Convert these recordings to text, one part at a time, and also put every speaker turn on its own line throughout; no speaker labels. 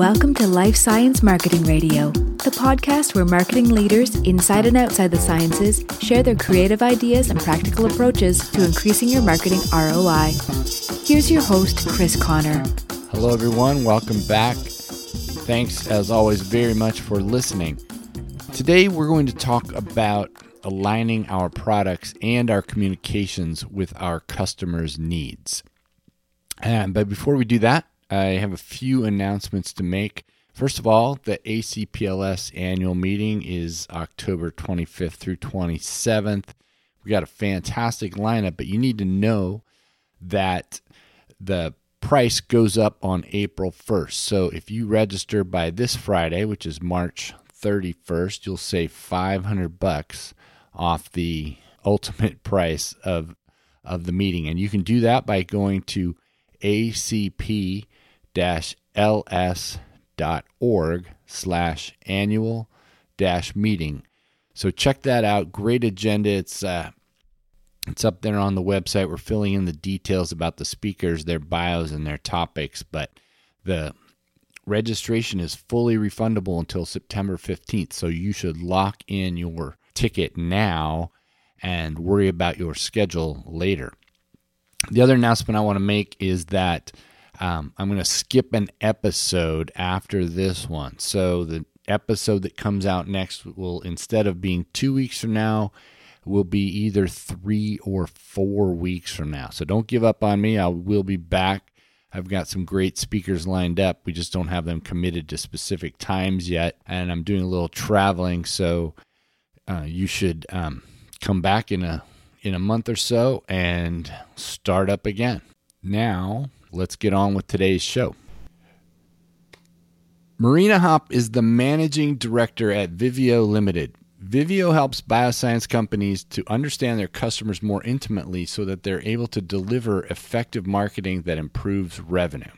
Welcome to Life Science Marketing Radio, the podcast where marketing leaders inside and outside the sciences share their creative ideas and practical approaches to increasing your marketing ROI. Here's your host, Chris Conner.
Hello, everyone. Welcome back. Thanks, as always, very much for listening. Today, we're going to talk about aligning our products and our communications with our customers' needs. And, but before we do that, I have a few announcements to make. First of all, the ACPLS annual meeting is October 25th through 27th. We got a fantastic lineup, but you need to know that the price goes up on April 1st. So if you register by this Friday, which is March 31st, you'll save 500 bucks off the ultimate price of of the meeting and you can do that by going to acp ls.org slash annual dash meeting. So check that out. Great agenda. It's uh, it's up there on the website. We're filling in the details about the speakers, their bios, and their topics. But the registration is fully refundable until September 15th. So you should lock in your ticket now and worry about your schedule later. The other announcement I want to make is that um, I'm going to skip an episode after this one. So the episode that comes out next will, instead of being two weeks from now, will be either three or four weeks from now. So don't give up on me. I will be back. I've got some great speakers lined up. We just don't have them committed to specific times yet. And I'm doing a little traveling. So uh, you should um, come back in a in a month or so and start up again. Now, let's get on with today's show. Marina Hopp is the managing director at Viveo Limited. Viveo helps bioscience companies to understand their customers more intimately so that they're able to deliver effective marketing that improves revenue.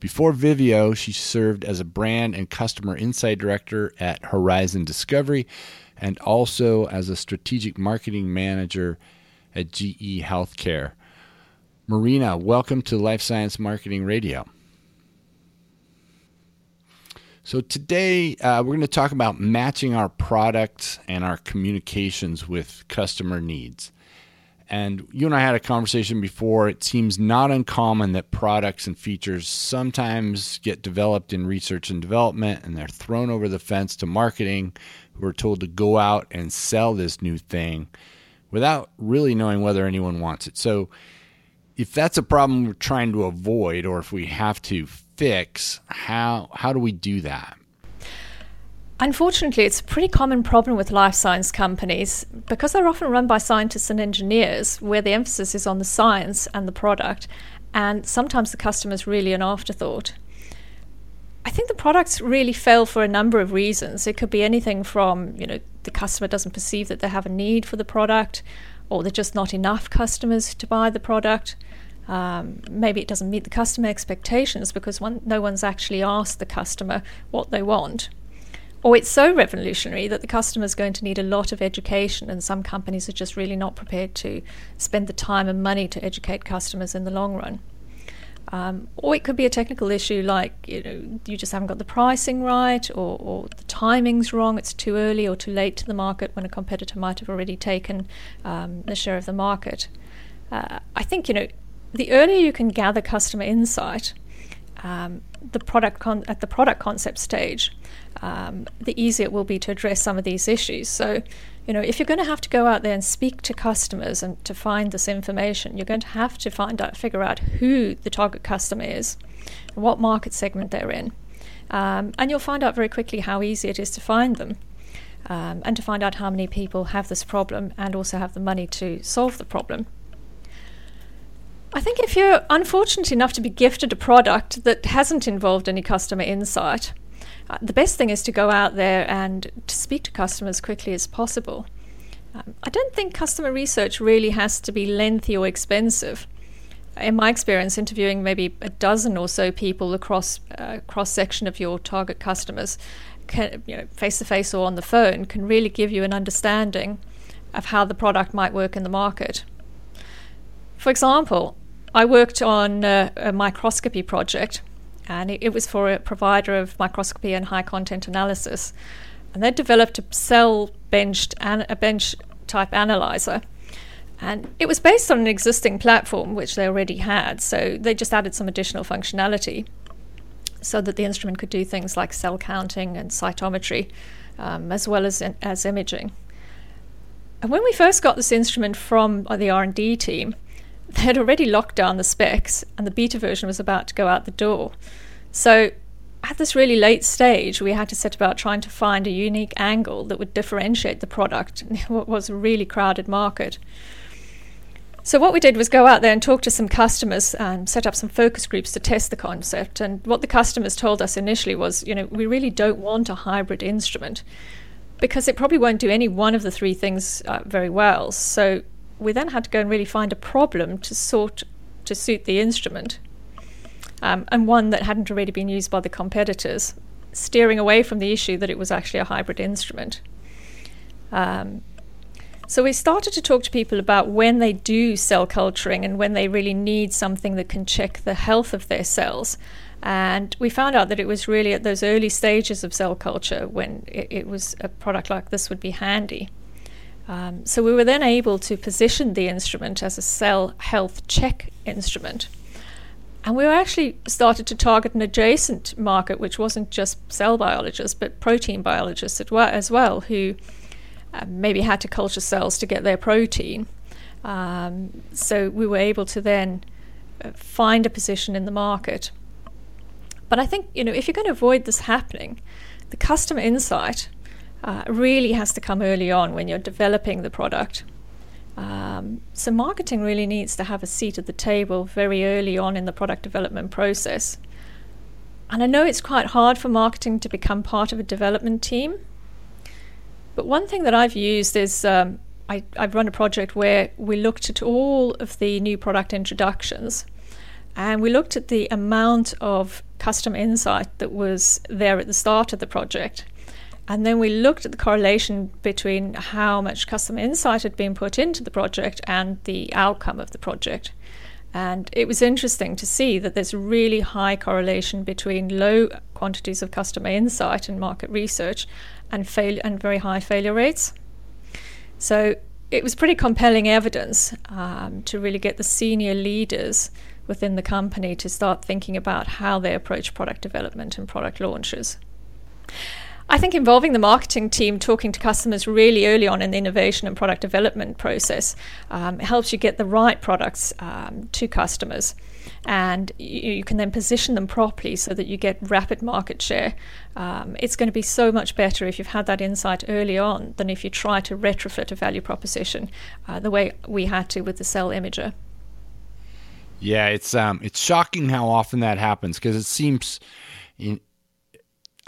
Before Viveo, she served as a brand and customer insight director at Horizon Discovery and also as a strategic marketing manager at GE Healthcare. Marina, welcome to Life Science Marketing Radio. So, today uh, we're going to talk about matching our products and our communications with customer needs. And you and I had a conversation before. It seems not uncommon that products and features sometimes get developed in research and development and they're thrown over the fence to marketing, who are told to go out and sell this new thing without really knowing whether anyone wants it. So, if that's a problem we're trying to avoid or if we have to fix, how how do we do that?
Unfortunately, it's a pretty common problem with life science companies because they're often run by scientists and engineers where the emphasis is on the science and the product, and sometimes the customer is really an afterthought. I think the products really fail for a number of reasons. It could be anything from, you know, the customer doesn't perceive that they have a need for the product, or there's just not enough customers to buy the product. Um, maybe it doesn't meet the customer expectations because one, no one's actually asked the customer what they want. Or it's so revolutionary that the customer is going to need a lot of education, and some companies are just really not prepared to spend the time and money to educate customers in the long run. Um, or it could be a technical issue like you know you just haven't got the pricing right, or, or, the timing's wrong. It's too early or too late to the market when a competitor might have already taken um, the share of the market. Uh, I think you know the earlier you can gather customer insight, um, the product con- at the product concept stage, um, the easier it will be to address some of these issues. So, you know, if you're going to have to go out there and speak to customers and to find this information, you're going to have to find out, figure out who the target customer is, what market segment they're in, um, and you'll find out very quickly how easy it is to find them. Um, and to find out how many people have this problem and also have the money to solve the problem. I think if you're unfortunate enough to be gifted a product that hasn't involved any customer insight, the best thing is to go out there and to speak to customers quickly as possible. Um, I don't think customer research really has to be lengthy or expensive. In my experience, interviewing maybe a dozen or so people across uh, cross section of your target customers, can, you know, face to face or on the phone, can really give you an understanding of how the product might work in the market. For example, I worked on a, a microscopy project, and it, it was for a provider of microscopy and high content analysis. And they developed a cell benched a bench type analyzer. And it was based on an existing platform which they already had, so they just added some additional functionality so that the instrument could do things like cell counting and cytometry, um, as well as as imaging. And when we first got this instrument from the R&D team, they had already locked down the specs, and the beta version was about to go out the door. So at this really late stage, we had to set about trying to find a unique angle that would differentiate the product in what was a really crowded market. So what we did was go out there and talk to some customers and set up some focus groups to test the concept. And what the customers told us initially was, you know, we really don't want a hybrid instrument because it probably won't do any one of the three things uh, very well. So we then had to go and really find a problem to sort to suit the instrument, um, and one that hadn't already been used by the competitors, steering away from the issue that it was actually a hybrid instrument. Um, so we started to talk to people about when they do cell culturing and when they really need something that can check the health of their cells. And we found out that it was really at those early stages of cell culture when it, it was a product like this would be handy. Um, so we were then able to position the instrument as a cell health check instrument. And we actually started to target an adjacent market, which wasn't just cell biologists, but protein biologists as well, who uh, maybe had to culture cells to get their protein. Um, so we were able to then uh, find a position in the market. But I think you know if you're going to avoid this happening, the customer insight uh, really has to come early on when you're developing the product. Um, so marketing really needs to have a seat at the table very early on in the product development process. And I know it's quite hard for marketing to become part of a development team but one thing that I've used is um, I, I've run a project where we looked at all of the new product introductions and we looked at the amount of custom insight that was there at the start of the project. And then we looked at the correlation between how much customer insight had been put into the project and the outcome of the project. And it was interesting to see that there's really high correlation between low quantities of customer insight and market research and fail and very high failure rates. So it was pretty compelling evidence um, to really get the senior leaders within the company to start thinking about how they approach product development and product launches. I think involving the marketing team talking to customers really early on in the innovation and product development process um, helps you get the right products um, to customers. And you, you, can then position them properly so that you get rapid market share. Um, it's going to be so much better if you've had that insight early on than if you try to retrofit a value proposition uh, the way we had to with the cell imager.
Yeah, it's um, it's shocking how often that happens because it seems in,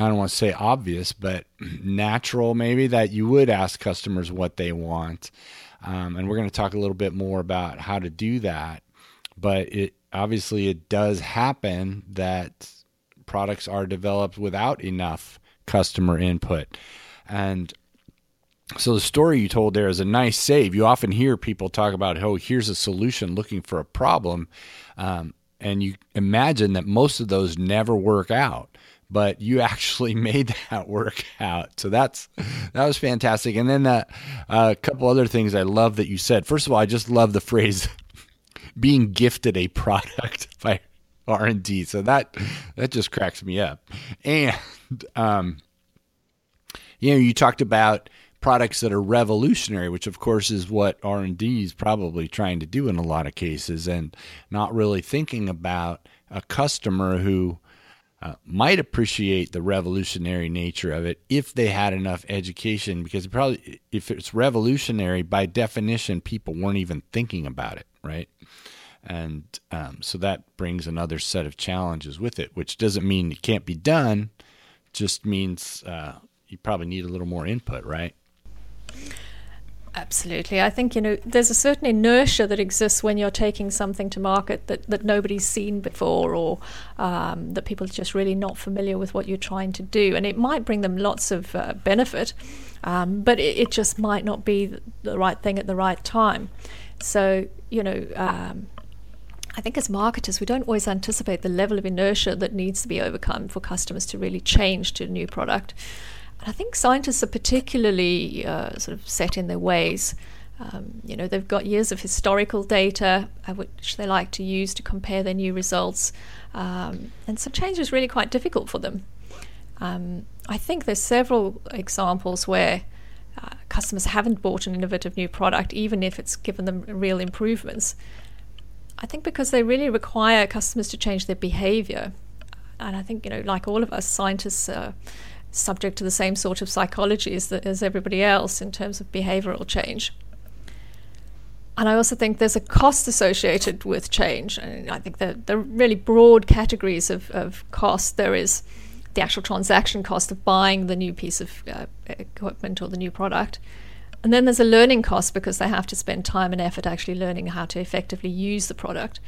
I don't want to say obvious, but natural maybe that you would ask customers what they want. Um, and we're going to talk a little bit more about how to do that. But it obviously it does happen that products are developed without enough customer input. And so the story you told there is a nice save. You often hear people talk about, oh, here's a solution looking for a problem. Um, and you imagine that most of those never work out but you actually made that work out. So that's that was fantastic. And then uh, a couple other things I love that you said. First of all, I just love the phrase being gifted a product by R and D. So that that just cracks me up. And um, you know, you talked about products that are revolutionary, which of course is what R and D is probably trying to do in a lot of cases, and not really thinking about a customer who uh, might appreciate the revolutionary nature of it if they had enough education because probably if it's revolutionary by definition people weren't even thinking about it right? And um, so that brings another set of challenges with it which doesn't mean it can't be done just means uh, you probably need a little more input right
Absolutely. I think, you know, there's a certain inertia that exists when you're taking something to market that, that nobody's seen before or um, that people are just really not familiar with what you're trying to do. And it might bring them lots of uh, benefit, um, but it, it, just might not be the right thing at the right time. So, you know, um, I think as marketers, we don't always anticipate the level of inertia that needs to be overcome for customers to really change to a new product. And I think scientists are particularly uh, sort of set in their ways. Um, you know, they've got years of historical data uh, which they like to use to compare their new results. Um, and so change is really quite difficult for them. Um, I think there's several examples where uh, customers haven't bought an innovative new product, even if it's given them real improvements. I think because they really require customers to change their behavior. And I think, you know, like all of us, scientists are subject to the same sort of psychology as, the, as everybody else in terms of behavioral change. And I also think there's a cost associated with change. And I think there are really broad categories of, of cost. There is the actual transaction cost of buying the new piece of uh, equipment or the new product. And then there's a learning cost because they have to spend time and effort actually learning how to effectively use the product.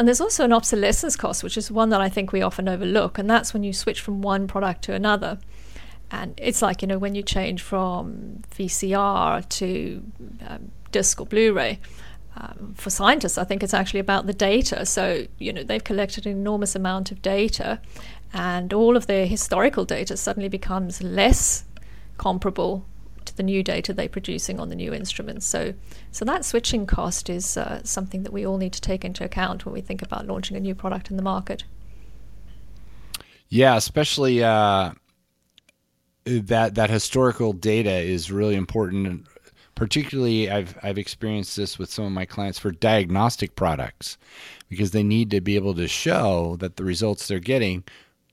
And there's also an obsolescence cost, which is one that I think we often overlook, and that's when you switch from one product to another. And it's like, you know, when you change from VCR to um, disc or Blu ray. Um, for scientists, I think it's actually about the data. So, you know, they've collected an enormous amount of data, and all of their historical data suddenly becomes less comparable the new data they're producing on the new instruments. So, so that switching cost is uh, something that we all need to take into account when we think about launching a new product in the market.
Yeah, especially uh, that that historical data is really important. Particularly, I've I've experienced this with some of my clients for diagnostic products, because they need to be able to show that the results they're getting,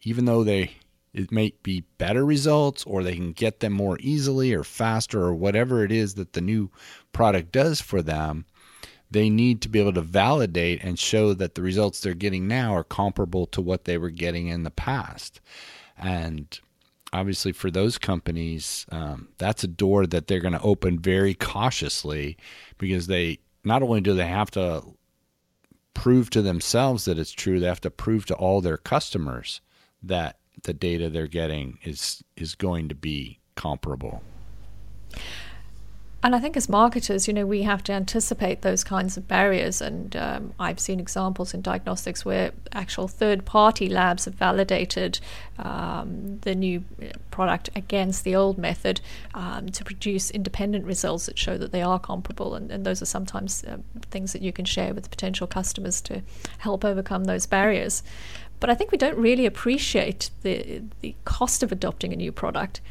even though they it may be better results or they can get them more easily or faster or whatever it is that the new product does for them they need to be able to validate and show that the results they're getting now are comparable to what they were getting in the past. And obviously for those companies um, that's a door that they're going to open very cautiously because they not only do they have to prove to themselves that it's true they have to prove to all their customers that the data they're getting is is going to be comparable.
And I think as marketers, you know, we have to anticipate those kinds of barriers. And um, I've seen examples in diagnostics where actual third party labs have validated um, the new product against the old method um, to produce independent results that show that they are comparable. And, and those are sometimes uh, things that you can share with potential customers to help overcome those barriers. But I think we don't really appreciate the the cost of adopting a new product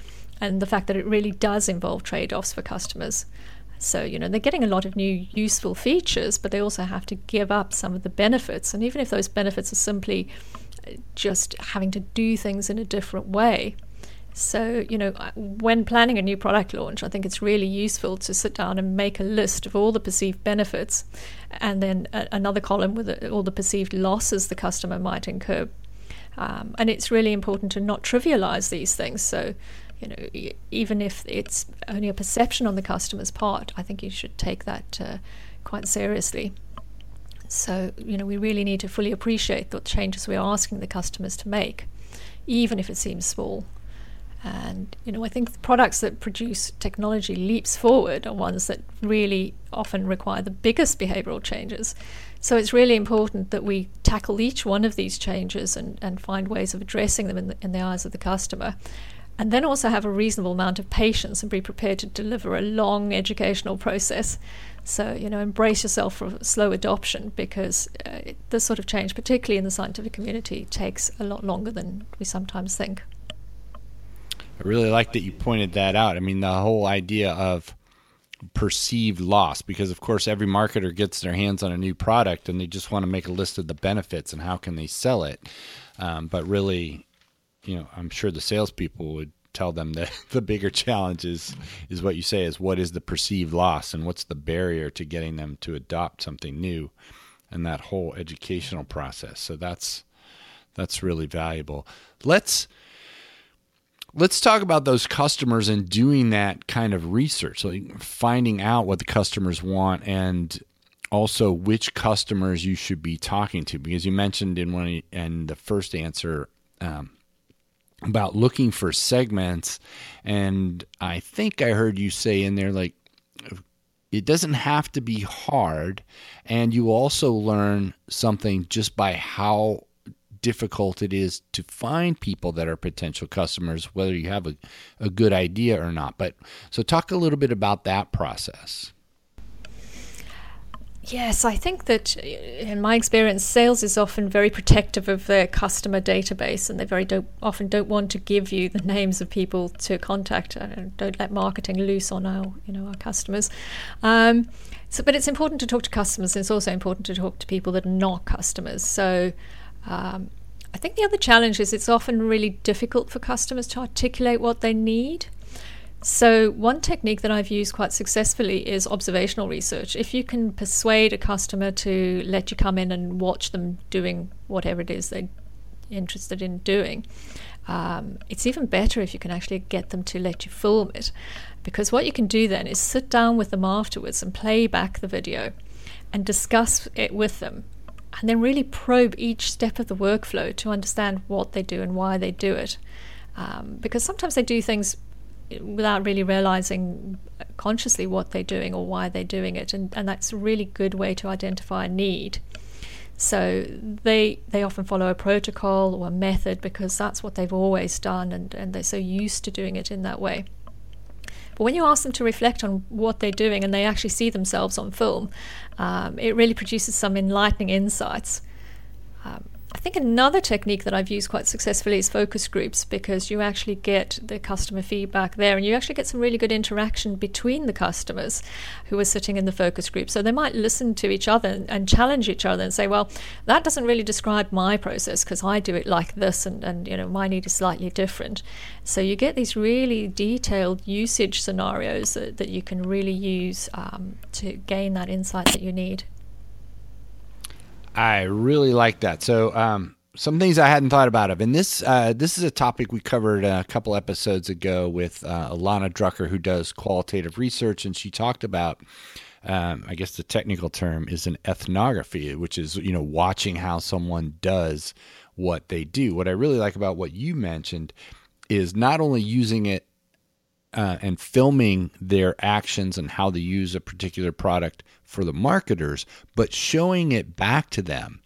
and the fact that it really does involve trade-offs for customers. So, you know, they're getting a lot of new useful features, but they also have to give up some of the benefits. And even if those benefits are simply uh, just having to do things in a different way, so, you know, when planning a new product launch, I think it's really useful to sit down and make a list of all the perceived benefits and then a- another column with all the perceived losses the customer might incur. Um, and it's really important to not trivialize these things. So, you know, even if it's only a perception on the customer's part, I think you should take that uh, quite seriously. So, you know, we really need to fully appreciate the changes we are asking the customers to make, even if it seems small. And you know, I think the products that produce technology leaps forward are ones that really often require the biggest behavioral changes. So it's really important that we tackle each one of these changes and, and find ways of addressing them in the, in the eyes of the customer. And then also have a reasonable amount of patience and be prepared to deliver a long educational process. So, you know, embrace yourself for slow adoption because uh, this sort of change, particularly in the scientific community, takes a lot longer than we sometimes think.
I really like that you pointed that out. I mean, the whole idea of perceived loss, because of course every marketer gets their hands on a new product and they just want to make a list of the benefits and how can they sell it. Um, but really, you know, I'm sure the salespeople would tell them that the bigger challenge is is what you say is what is the perceived loss and what's the barrier to getting them to adopt something new and that whole educational process. So that's that's really valuable. Let's let's talk about those customers and doing that kind of research, like finding out what the customers want and also which customers you should be talking to. Because you mentioned in one and the first answer um, about looking for segments, and I think I heard you say in there like it doesn't have to be hard. And you also learn something just by how difficult it is to find people that are potential customers, whether you have a, a good idea or not. But so, talk a little bit about that process.
Yes, I think that in my experience, sales is often very protective of their customer database, and they very don't, often don't want to give you the names of people to contact. And don't let marketing loose on our, you know, our customers. Um, so, but it's important to talk to customers. And it's also important to talk to people that are not customers. So, um, I think the other challenge is it's often really difficult for customers to articulate what they need. So, one technique that I've used quite successfully is observational research. If you can persuade a customer to let you come in and watch them doing whatever it is they're interested in doing, um, it's even better if you can actually get them to let you film it. Because what you can do then is sit down with them afterwards and play back the video and discuss it with them. And then really probe each step of the workflow to understand what they do and why they do it. Um, because sometimes they do things without really realizing consciously what they're doing or why they're doing it. And, and that's a really good way to identify a need. So they they often follow a protocol or a method because that's what they've always done and, and they're so used to doing it in that way. But when you ask them to reflect on what they're doing and they actually see themselves on film, um, it really produces some enlightening insights. Um, I think another technique that I've used quite successfully is focus groups because you actually get the customer feedback there and you actually get some really good interaction between the customers who are sitting in the focus group. So they might listen to each other and challenge each other and say, well, that doesn't really describe my process because I do it like this and, and you know my need is slightly different. So you get these really detailed usage scenarios that, that you can really use um, to gain that insight that you need.
I really like that. So, um, some things I hadn't thought about of, and this uh, this is a topic we covered a couple episodes ago with uh, Alana Drucker, who does qualitative research, and she talked about. Um, I guess the technical term is an ethnography, which is you know watching how someone does what they do. What I really like about what you mentioned is not only using it uh, and filming their actions and how they use a particular product for the marketers, but showing it back to them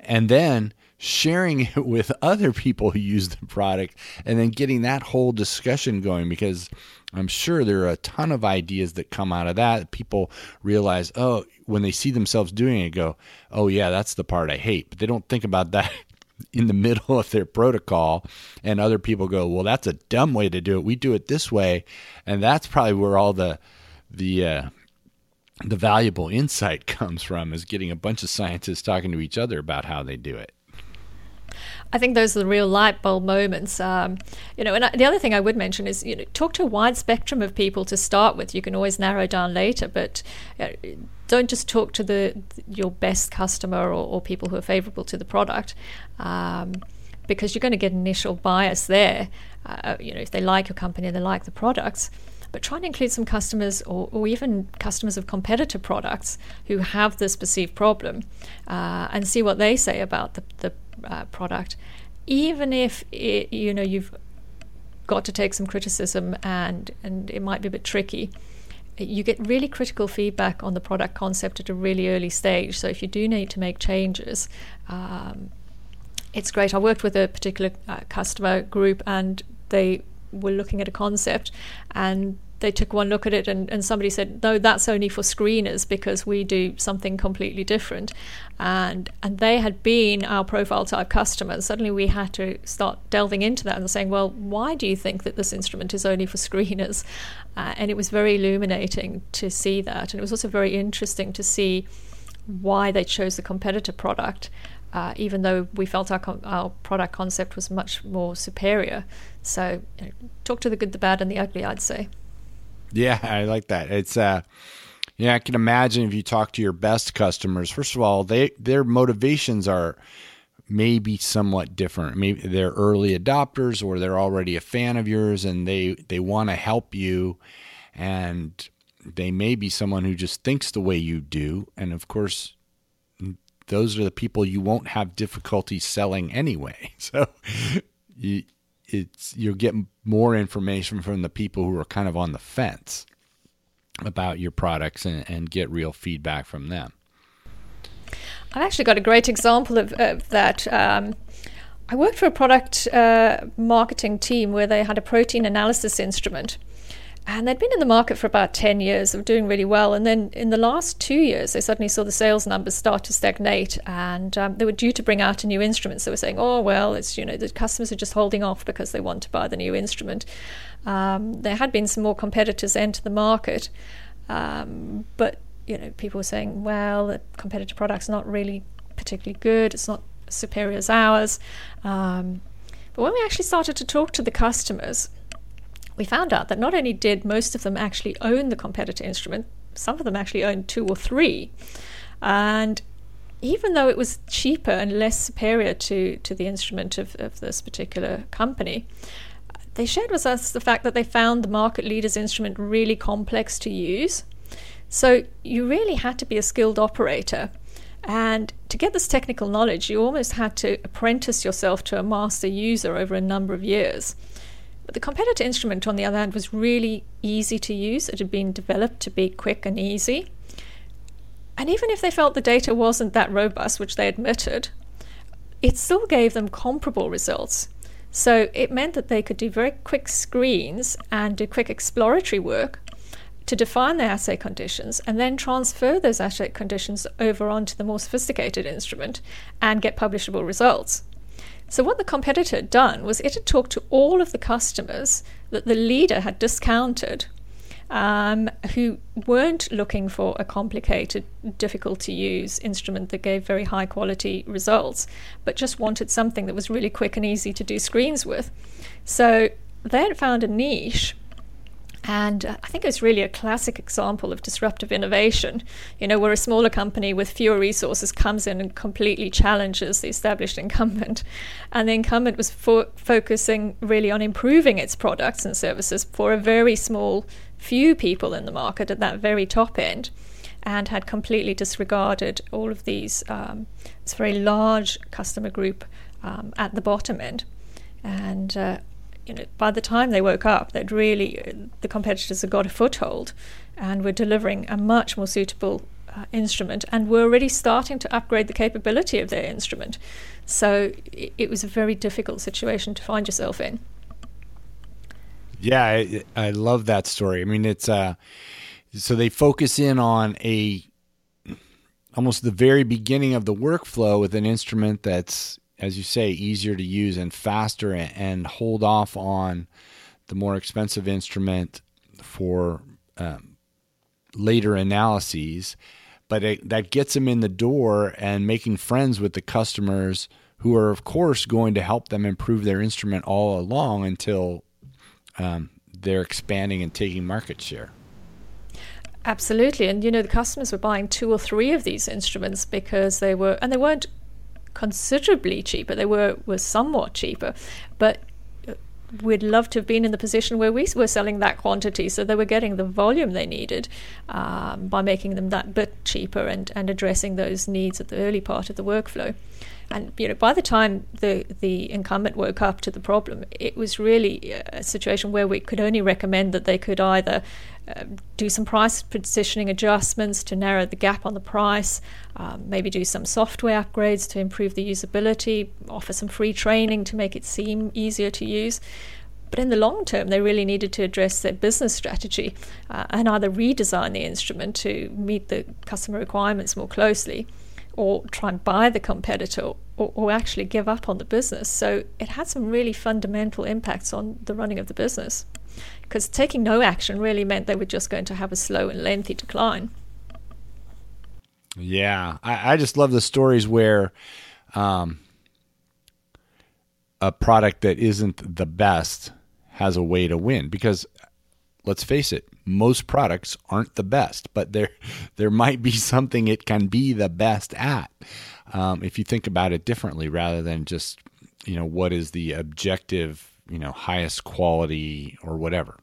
and then sharing it with other people who use the product and then getting that whole discussion going because I'm sure there are a ton of ideas that come out of that. People realize, oh, when they see themselves doing it, go, oh, yeah, that's the part I hate. But they don't think about that in the middle of their protocol and other people go well that's a dumb way to do it we do it this way and that's probably where all the the uh, the valuable insight comes from is getting a bunch of scientists talking to each other about how they do it
I think those are the real light bulb moments. Um, you know, and I, the other thing I would mention is, you know, talk to a wide spectrum of people to start with. You can always narrow down later, but uh, don't just talk to the your best customer or, or people who are favourable to the product, um, because you're going to get initial bias there. Uh, you know, if they like your company and they like the products, but try and include some customers or, or even customers of competitor products who have this perceived problem uh, and see what they say about the, the uh, product, even if it, you know you've got to take some criticism and and it might be a bit tricky. You get really critical feedback on the product concept at a really early stage. So if you do need to make changes, um, it's great. I worked with a particular uh, customer group and they were looking at a concept and they took one look at it and, and somebody said, no, that's only for screeners because we do something completely different. And and they had been our profile type customers. Suddenly we had to start delving into that and saying, well, why do you think that this instrument is only for screeners? Uh, and it was very illuminating to see that. And it was also very interesting to see why they chose the competitor product. Uh, even though we felt our, our product concept was much more superior. So, you know, talk to the good, the bad, and the ugly, I'd say.
Yeah, I like that. It's uh yeah, I can imagine if you talk to your best customers, first of all, they their motivations are maybe somewhat different. Maybe they're early adopters or they're already a fan of yours and they they want to help you and they may be someone who just thinks the way you do and of course those are the people you won't have difficulty selling anyway. So you it's you'll get more information from the people who are kind of on the fence. about your products and, and get real feedback from them.
I've actually got a great example of, of that. Um, I worked for a product uh, marketing team where they had a protein analysis instrument. And they'd been in the market for about 10 years, they were doing really well. And then in the last two years, they suddenly saw the sales numbers start to stagnate. And um, they were due to bring out a new instrument. So they were saying, oh, well, it's, you know, the customers are just holding off because they want to buy the new instrument. Um, there had been some more competitors enter the market. Um, but, you know, people were saying, well, the competitor product's not really particularly good. It's not superior as ours. Um, but when we actually started to talk to the customers, we found out that not only did most of them actually own the competitor instrument, some of them actually owned two or three. And even though it was cheaper and less superior to, to the instrument of, of this particular company, they shared with us the fact that they found the market leader's instrument really complex to use. So you really had to be a skilled operator. And to get this technical knowledge, you almost had to apprentice yourself to a master user over a number of years. The competitor instrument, on the other hand, was really easy to use. It had been developed to be quick and easy. And even if they felt the data wasn't that robust, which they admitted, it still gave them comparable results. So it meant that they could do very quick screens and do quick exploratory work to define the assay conditions and then transfer those assay conditions over onto the more sophisticated instrument and get publishable results. So, what the competitor had done was it had talked to all of the customers that the leader had discounted um, who weren't looking for a complicated, difficult to use instrument that gave very high quality results, but just wanted something that was really quick and easy to do screens with. So, they had found a niche and uh, I think it's really a classic example of disruptive innovation. You know, where a smaller company with fewer resources comes in and completely challenges the established incumbent. And the incumbent was fo- focusing really on improving its products and services for a very small few people in the market at that very top end and had completely disregarded all of these, um, this very large customer group um, at the bottom end. And uh, you know, by the time they woke up, that really the competitors had got a foothold and were delivering a much more suitable uh, instrument and were already starting to upgrade the capability of their instrument. So it, it was a very difficult situation to find yourself in.
Yeah, I, I love that story. I mean, it's uh, so they focus in on a almost the very beginning of the workflow with an instrument that's as you say, easier to use and faster and hold off on the more expensive instrument for um, later analyses. But it, that gets them in the door and making friends with the customers who are, of course, going to help them improve their instrument all along until um, they're expanding and taking market share.
Absolutely. And, you know, the customers were buying two or three of these instruments because they were, and they weren't considerably cheaper. They were, were somewhat cheaper, but uh, we'd love to have been in the position where we were selling that quantity, so they were getting the volume they needed um, by making them that bit cheaper and, and addressing those needs at the early part of the workflow. And you know, by the time the the incumbent woke up to the problem, it was really a situation where we could only recommend that they could either uh, do some price positioning adjustments to narrow the gap on the price, um, maybe do some software upgrades to improve the usability, offer some free training to make it seem easier to use. But in the long term, they really needed to address their business strategy uh, and either redesign the instrument to meet the customer requirements more closely or try and buy the competitor or, or, actually give up on the business. So it had some really fundamental impacts on the running of the business. Because taking no action really meant they were just going to have a slow and lengthy decline.
Yeah, I, I just love the stories where um, a product that isn't the best has a way to win. Because let's face it, most products aren't the best, but there there might be something it can be the best at. Um, if you think about it differently, rather than just you know what is the objective, you know, highest quality or whatever.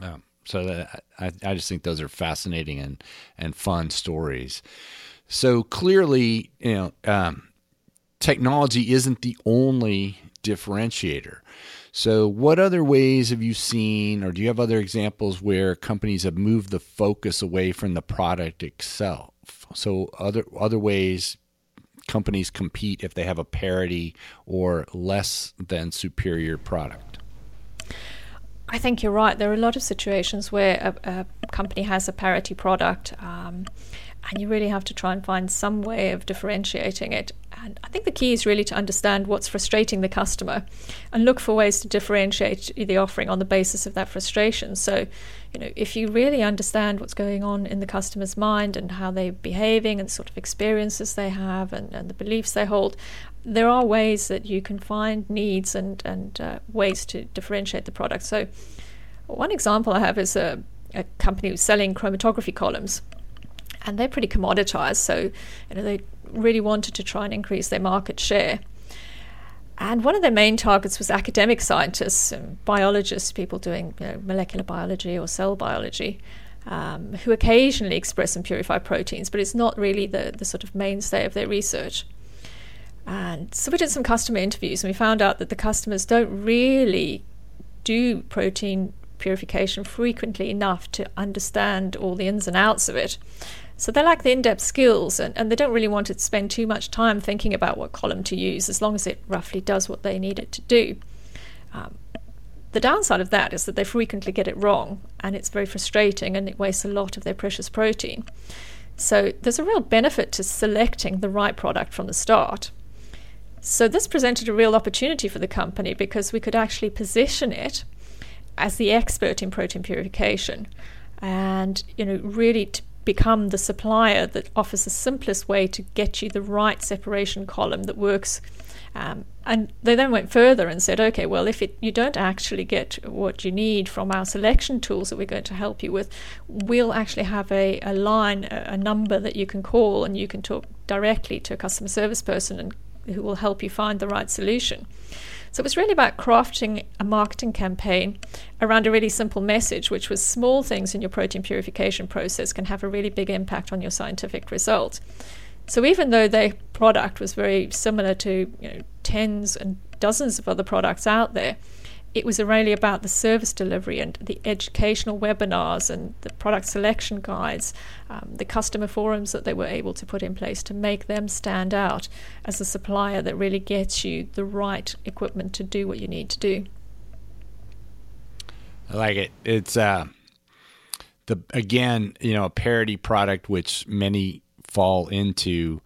Um, so that, I, I just think those are fascinating and and fun stories. So clearly, you know, um, technology isn't the only differentiator. So, what other ways have you seen, or do you have other examples where companies have moved the focus away from the product itself? So, other other ways companies compete if they have a parity or less than superior product.
I think you're right. There are a lot of situations where a, a company has a parity product. Um, and you really have to try and find some way of differentiating it. And I think the key is really to understand what's frustrating the customer and look for ways to differentiate the offering on the basis of that frustration. So, you know, if you really understand what's going on in the customer's mind and how they're behaving and the sort of experiences they have and, and the beliefs they hold, there are ways that you can find needs and, and uh, ways to differentiate the product. So, one example I have is a, a company who's selling chromatography columns and they're pretty commoditized. So, you know, they really wanted to try and increase their market share. And one of their main targets was academic scientists, and biologists, people doing you know, molecular biology or cell biology, um, who occasionally express and purify proteins, but it's not really the, the sort of mainstay of their research. And so we did some customer interviews, and we found out that the customers don't really do protein purification frequently enough to understand all the ins and outs of it. So they lack the in depth skills and, and they don't really want to spend too much time thinking about what column to use as long as it roughly does what they need it to do. Um, the downside of that is that they frequently get it wrong and it's very frustrating and it wastes a lot of their precious protein. So there's a real benefit to selecting the right product from the start. So this presented a real opportunity for the company because we could actually position it as the expert in protein purification and you know really to become the supplier that offers the simplest way to get you the right separation column that works. Um, and they then went further and said, okay, well, if it, you don't actually get what you need from our selection tools that we're going to help you with, we'll actually have a, a line, a, a number that you can call, and you can talk directly to a customer service person and who will help you find the right solution. So it was really about crafting a marketing campaign around a really simple message, which was small things in your protein purification process can have a really big impact on your scientific result. So even though their product was very similar to you know, tens and dozens of other products out there, it was really about the service delivery and the educational webinars and the product selection guides, um, the customer forums that they were able to put in place to make them stand out as a supplier that really gets you the right equipment to do what you need to do.
I like it. It's uh, the again, you know, a parity product which many fall into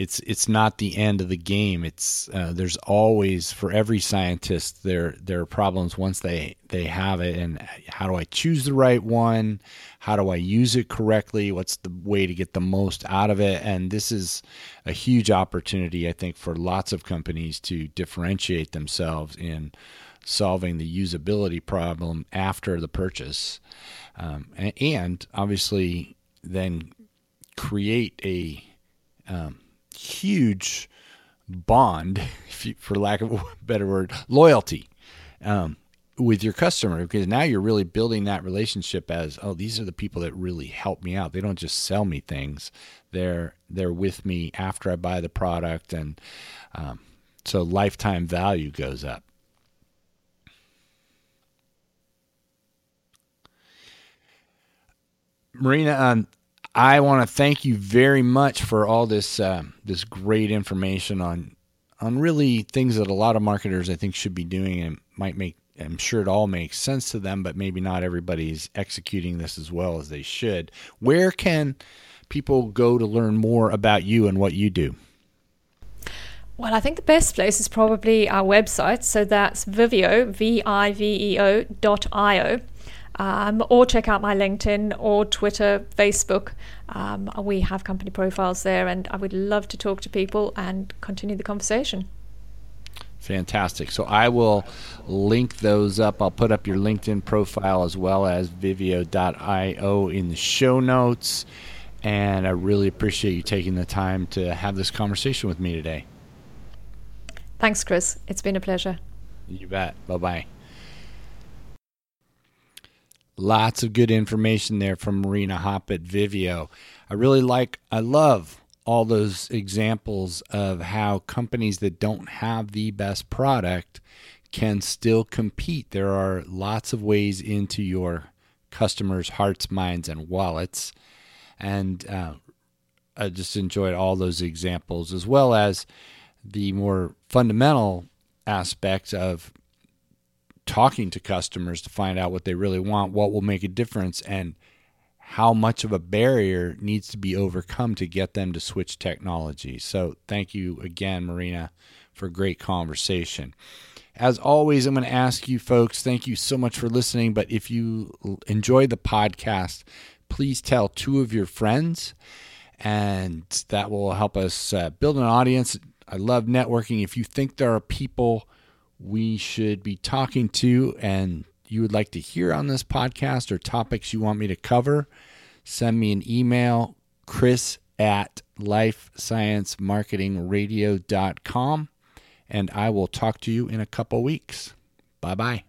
it's it's not the end of the game. It's uh, there's always for every scientist there there are problems once they they have it and how do I choose the right one? How do I use it correctly? What's the way to get the most out of it? And this is a huge opportunity I think for lots of companies to differentiate themselves in solving the usability problem after the purchase, um, and, and, obviously then create a um, huge bond, for lack of a better word, loyalty um, with your customer because now you're really building that relationship as oh these are the people that really help me out. They don't just sell me things; they're they're with me after I buy the product, and um, so lifetime value goes up. Marina, um, I want to thank you very much for all this uh, this great information on on really things that a lot of marketers I think should be doing and might make I'm sure it all makes sense to them, but maybe not everybody's executing this as well as they should. Where can people go to learn more about you and what you do?
Well, I think the best place is probably our website. So that's Viveo, V I V E O dot I O um, or check out my LinkedIn or Twitter, Facebook. Um, we have company profiles there, and I would love to talk to people and continue the conversation.
Fantastic. So I will link those up. I'll put up your LinkedIn profile as well as viveo.io in the show notes. And I really appreciate you taking the time to have this conversation with me today.
Thanks, Chris. It's been a pleasure.
You bet. Bye bye. Lots of good information there from Marina Hopp at Viveo. I really like, I love all those examples of how companies that don't have the best product can still compete. There are lots of ways into your customers' hearts, minds, and wallets. And uh, I just enjoyed all those examples, as well as the more fundamental aspects of talking to customers to find out what they really want, what will make a difference, and how much of a barrier needs to be overcome to get them to switch technology. So, thank you again, Marina, for a great conversation. As always, I'm going to ask you folks, thank you so much for listening. But if you enjoy the podcast, please tell two of your friends, and that will help us uh, build an audience. I love networking. If you think there are people we should be talking to and you would like to hear on this podcast or topics you want me to cover, send me an email, chris at lifesciencemarketingradio.com, and I will talk to you in a couple weeks. Bye bye.